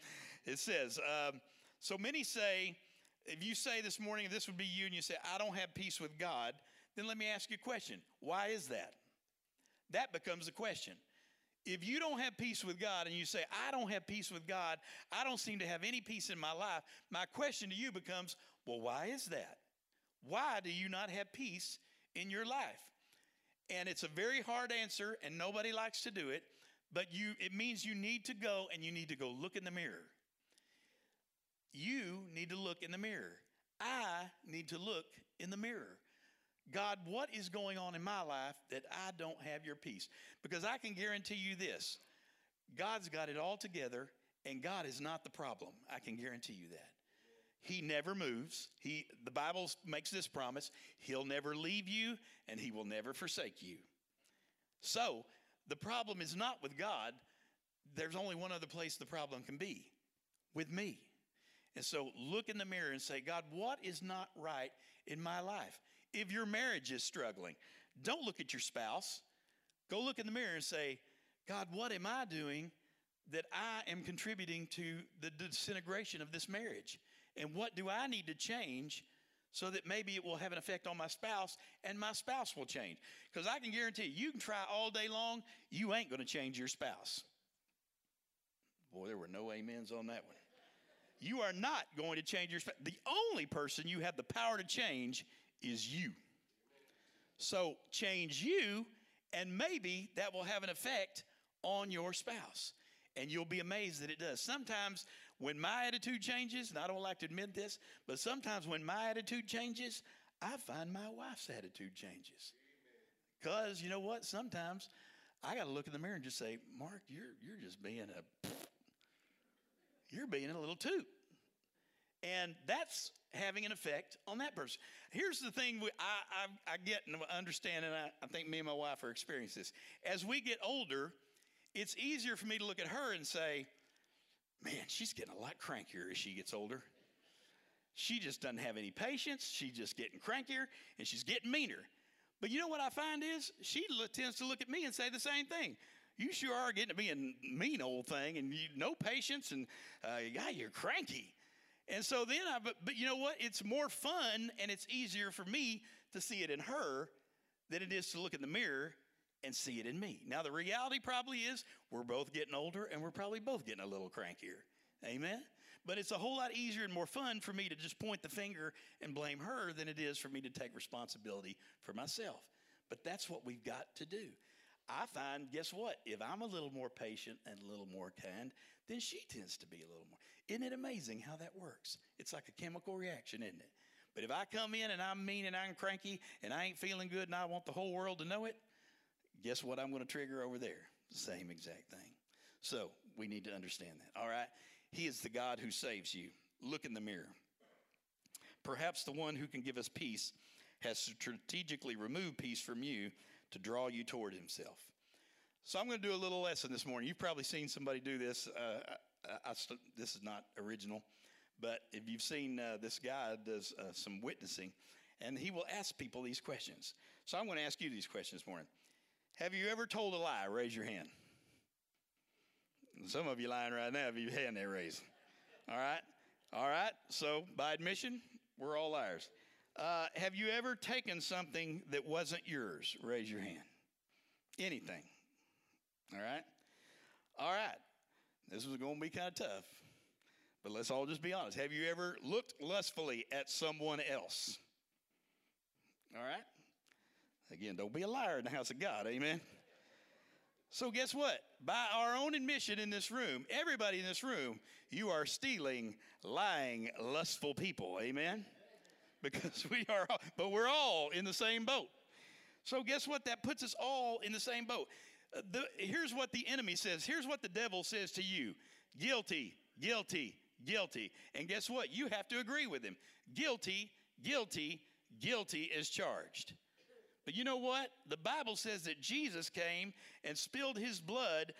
It says, um, so many say, if you say this morning, this would be you, and you say, I don't have peace with God, then let me ask you a question. Why is that? That becomes a question. If you don't have peace with God and you say, I don't have peace with God, I don't seem to have any peace in my life, my question to you becomes, well, why is that? Why do you not have peace in your life? And it's a very hard answer, and nobody likes to do it, but you, it means you need to go and you need to go look in the mirror. You need to look in the mirror. I need to look in the mirror. God, what is going on in my life that I don't have your peace? Because I can guarantee you this God's got it all together, and God is not the problem. I can guarantee you that. He never moves. He, the Bible makes this promise He'll never leave you, and He will never forsake you. So, the problem is not with God. There's only one other place the problem can be with me. And so, look in the mirror and say, God, what is not right in my life? If your marriage is struggling, don't look at your spouse. Go look in the mirror and say, God, what am I doing that I am contributing to the disintegration of this marriage? And what do I need to change so that maybe it will have an effect on my spouse and my spouse will change? Because I can guarantee you, you can try all day long, you ain't going to change your spouse. Boy, there were no amens on that one. You are not going to change your spouse. The only person you have the power to change is you. So change you, and maybe that will have an effect on your spouse. And you'll be amazed that it does. Sometimes when my attitude changes, and I don't like to admit this, but sometimes when my attitude changes, I find my wife's attitude changes. Because you know what? Sometimes I got to look in the mirror and just say, Mark, you're, you're just being a, you're being a little toot. And that's having an effect on that person. Here's the thing we, I, I, I, get and understand, and I, I think me and my wife are experiencing this. As we get older, it's easier for me to look at her and say, man, she's getting a lot crankier as she gets older. She just doesn't have any patience. She's just getting crankier and she's getting meaner. But you know what I find is she tends to look at me and say the same thing. You sure are getting to be a mean old thing and you no patience and uh, yeah, you're cranky. And so then I, but, but you know what? It's more fun and it's easier for me to see it in her than it is to look in the mirror and see it in me. Now, the reality probably is we're both getting older and we're probably both getting a little crankier. Amen? But it's a whole lot easier and more fun for me to just point the finger and blame her than it is for me to take responsibility for myself. But that's what we've got to do. I find, guess what? If I'm a little more patient and a little more kind, then she tends to be a little more. Isn't it amazing how that works? It's like a chemical reaction, isn't it? But if I come in and I'm mean and I'm cranky and I ain't feeling good and I want the whole world to know it, guess what I'm going to trigger over there? Same exact thing. So we need to understand that. All right? He is the God who saves you. Look in the mirror. Perhaps the one who can give us peace has strategically removed peace from you to draw you toward himself. So I'm going to do a little lesson this morning. You've probably seen somebody do this. Uh, I, this is not original, but if you've seen uh, this guy does uh, some witnessing, and he will ask people these questions. So I'm going to ask you these questions this morning. Have you ever told a lie? Raise your hand. Some of you lying right now have your hand there raised. All right? All right? So, by admission, we're all liars. Uh, have you ever taken something that wasn't yours? Raise your hand. Anything. All right? All right. This was going to be kind of tough, but let's all just be honest. Have you ever looked lustfully at someone else? All right? Again, don't be a liar in the house of God. Amen. So, guess what? By our own admission in this room, everybody in this room, you are stealing, lying, lustful people. Amen? Because we are, all, but we're all in the same boat. So, guess what? That puts us all in the same boat. The, here's what the enemy says. Here's what the devil says to you guilty, guilty, guilty. And guess what? You have to agree with him. Guilty, guilty, guilty is charged. But you know what? The Bible says that Jesus came and spilled his blood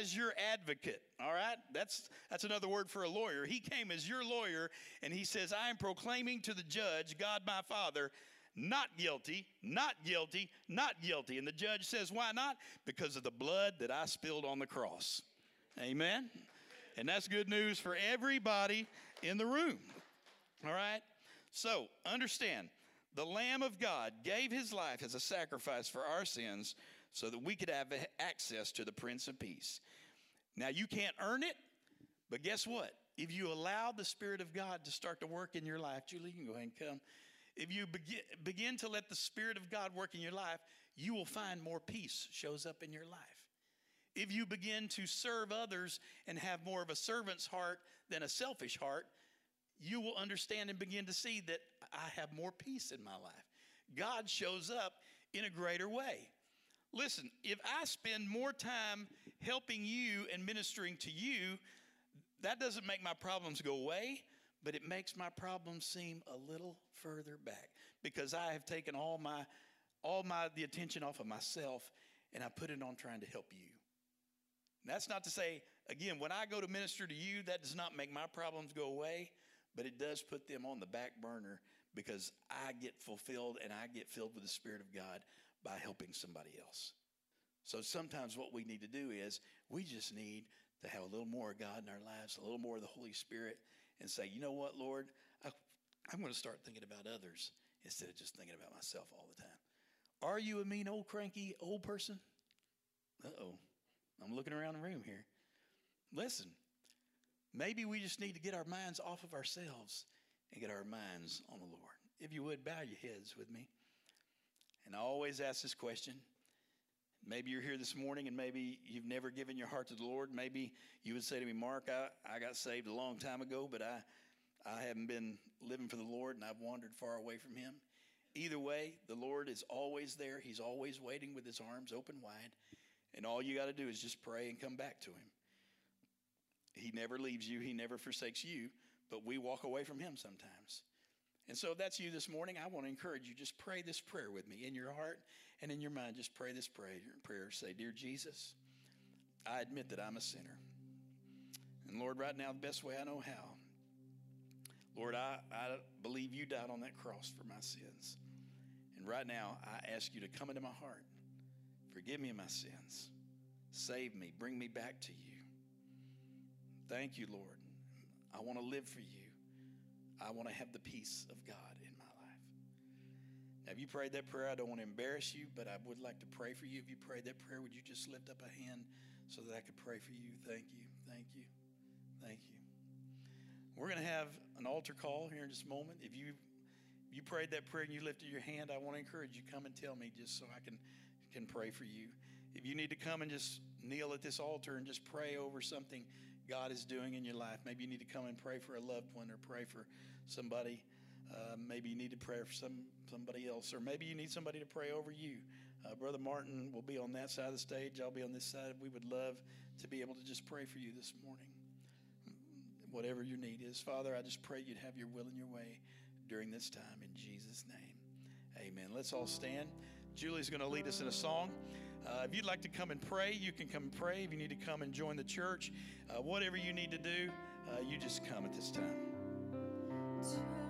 as your advocate. All right? That's that's another word for a lawyer. He came as your lawyer and he says, "I am proclaiming to the judge, God my Father, not guilty, not guilty, not guilty." And the judge says, "Why not? Because of the blood that I spilled on the cross." Amen. And that's good news for everybody in the room. All right? So, understand the Lamb of God gave his life as a sacrifice for our sins so that we could have access to the Prince of Peace. Now, you can't earn it, but guess what? If you allow the Spirit of God to start to work in your life, Julie, you can go ahead and come. If you begin, begin to let the Spirit of God work in your life, you will find more peace shows up in your life. If you begin to serve others and have more of a servant's heart than a selfish heart, you will understand and begin to see that I have more peace in my life. God shows up in a greater way. Listen, if I spend more time helping you and ministering to you, that doesn't make my problems go away, but it makes my problems seem a little further back because I have taken all my all my the attention off of myself and I put it on trying to help you. That's not to say again when I go to minister to you that does not make my problems go away, but it does put them on the back burner because I get fulfilled and I get filled with the Spirit of God by helping somebody else. So sometimes what we need to do is we just need to have a little more of God in our lives, a little more of the Holy Spirit, and say, you know what, Lord, I, I'm going to start thinking about others instead of just thinking about myself all the time. Are you a mean, old, cranky, old person? Uh oh. I'm looking around the room here. Listen, maybe we just need to get our minds off of ourselves and get our minds on the Lord. If you would, bow your heads with me. And I always ask this question. Maybe you're here this morning and maybe you've never given your heart to the Lord. Maybe you would say to me, Mark, I, I got saved a long time ago, but I, I haven't been living for the Lord and I've wandered far away from Him. Either way, the Lord is always there. He's always waiting with His arms open wide. And all you got to do is just pray and come back to Him. He never leaves you, He never forsakes you but we walk away from Him sometimes. And so, if that's you this morning, I want to encourage you just pray this prayer with me in your heart and in your mind. Just pray this prayer. Prayer say, "Dear Jesus, I admit that I'm a sinner, and Lord, right now, the best way I know how, Lord, I, I believe you died on that cross for my sins, and right now, I ask you to come into my heart, forgive me of my sins, save me, bring me back to you. Thank you, Lord." I want to live for you. I want to have the peace of God in my life. Now, if you prayed that prayer, I don't want to embarrass you, but I would like to pray for you. If you prayed that prayer, would you just lift up a hand so that I could pray for you? Thank you. Thank you. Thank you. We're going to have an altar call here in just a moment. If you if you prayed that prayer and you lifted your hand, I want to encourage you come and tell me just so I can can pray for you. If you need to come and just kneel at this altar and just pray over something God is doing in your life. Maybe you need to come and pray for a loved one or pray for somebody. Uh, maybe you need to pray for some somebody else, or maybe you need somebody to pray over you. Uh, Brother Martin will be on that side of the stage. I'll be on this side. We would love to be able to just pray for you this morning. Whatever your need is, Father, I just pray you'd have your will and your way during this time in Jesus' name. Amen. Let's all stand. Julie's going to lead us in a song. Uh, if you'd like to come and pray, you can come and pray. If you need to come and join the church, uh, whatever you need to do, uh, you just come at this time.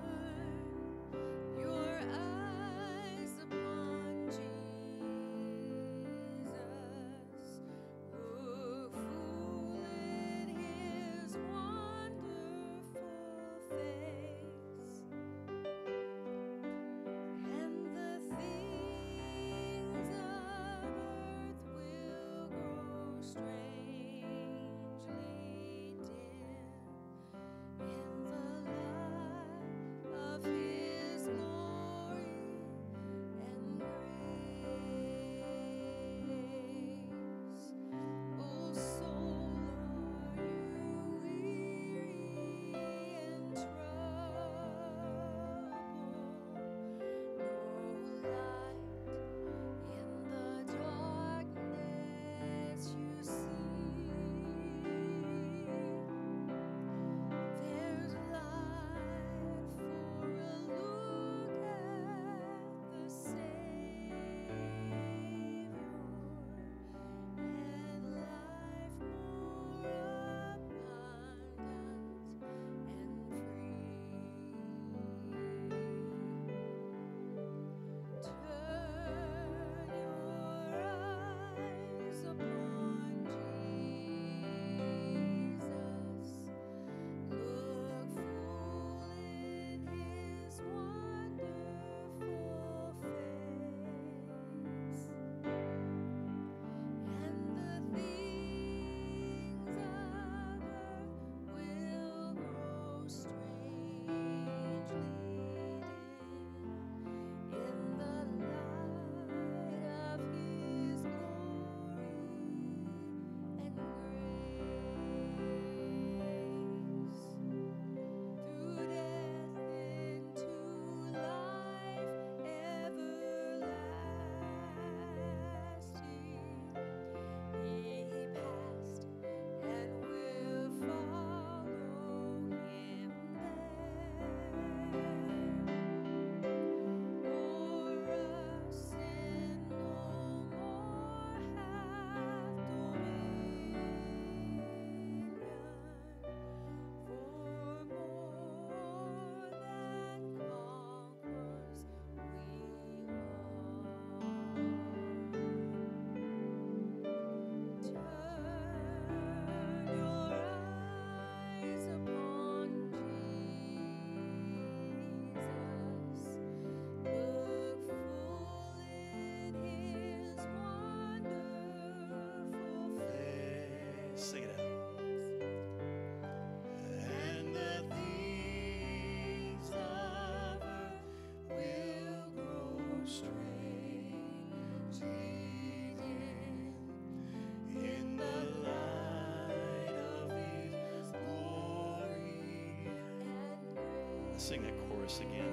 Chorus again.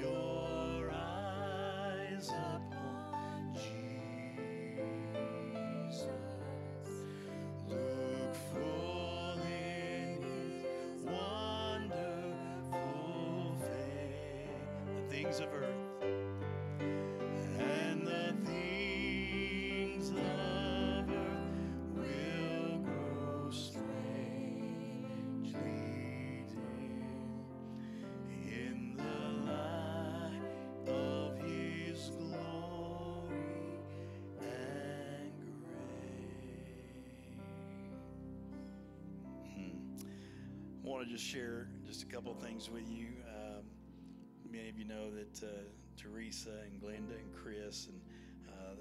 Your eyes upon Jesus. Look in His wonderful things of want to just share just a couple of things with you. Um, many of you know that uh, Teresa and Glenda and Chris and uh,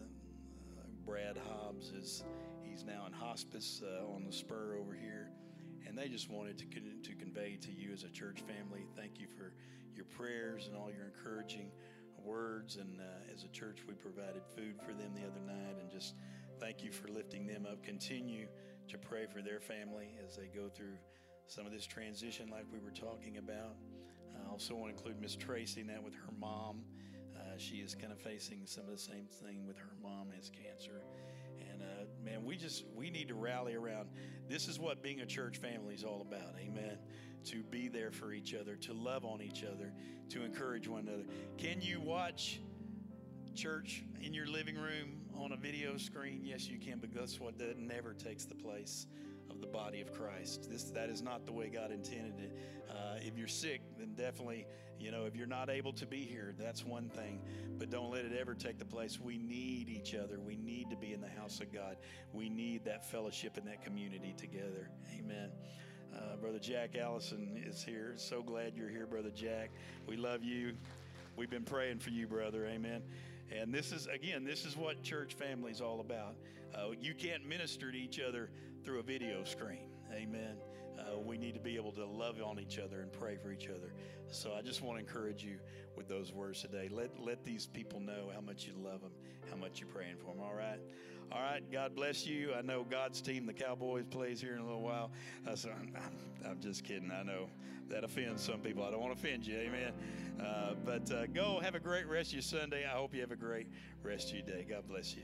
Brad Hobbs is he's now in hospice uh, on the spur over here, and they just wanted to con- to convey to you as a church family, thank you for your prayers and all your encouraging words. And uh, as a church, we provided food for them the other night, and just thank you for lifting them up. Continue to pray for their family as they go through some of this transition, like we were talking about. I also want to include Miss Tracy and that with her mom. Uh, she is kind of facing some of the same thing with her mom has cancer. And uh, man, we just we need to rally around. This is what being a church family is all about. Amen. To be there for each other, to love on each other, to encourage one another. Can you watch church in your living room on a video screen? Yes, you can, but that's what that never takes the place of the body of Christ. This that is not the way God intended it. Uh, if you're sick, then definitely, you know, if you're not able to be here, that's one thing. But don't let it ever take the place. We need each other. We need to be in the house of God. We need that fellowship and that community together. Amen. Uh, Brother Jack Allison is here. So glad you're here, Brother Jack. We love you. We've been praying for you, brother. Amen. And this is, again, this is what church family is all about. Uh, you can't minister to each other through a video screen. Amen. Uh, we need to be able to love on each other and pray for each other. So I just want to encourage you with those words today. Let, let these people know how much you love them, how much you're praying for them. All right? All right. God bless you. I know God's team, the Cowboys, plays here in a little while. Uh, so I'm, I'm, just kidding. I know that offends some people. I don't want to offend you. Amen. Uh, but uh, go have a great rest of your Sunday. I hope you have a great rest of your day. God bless you.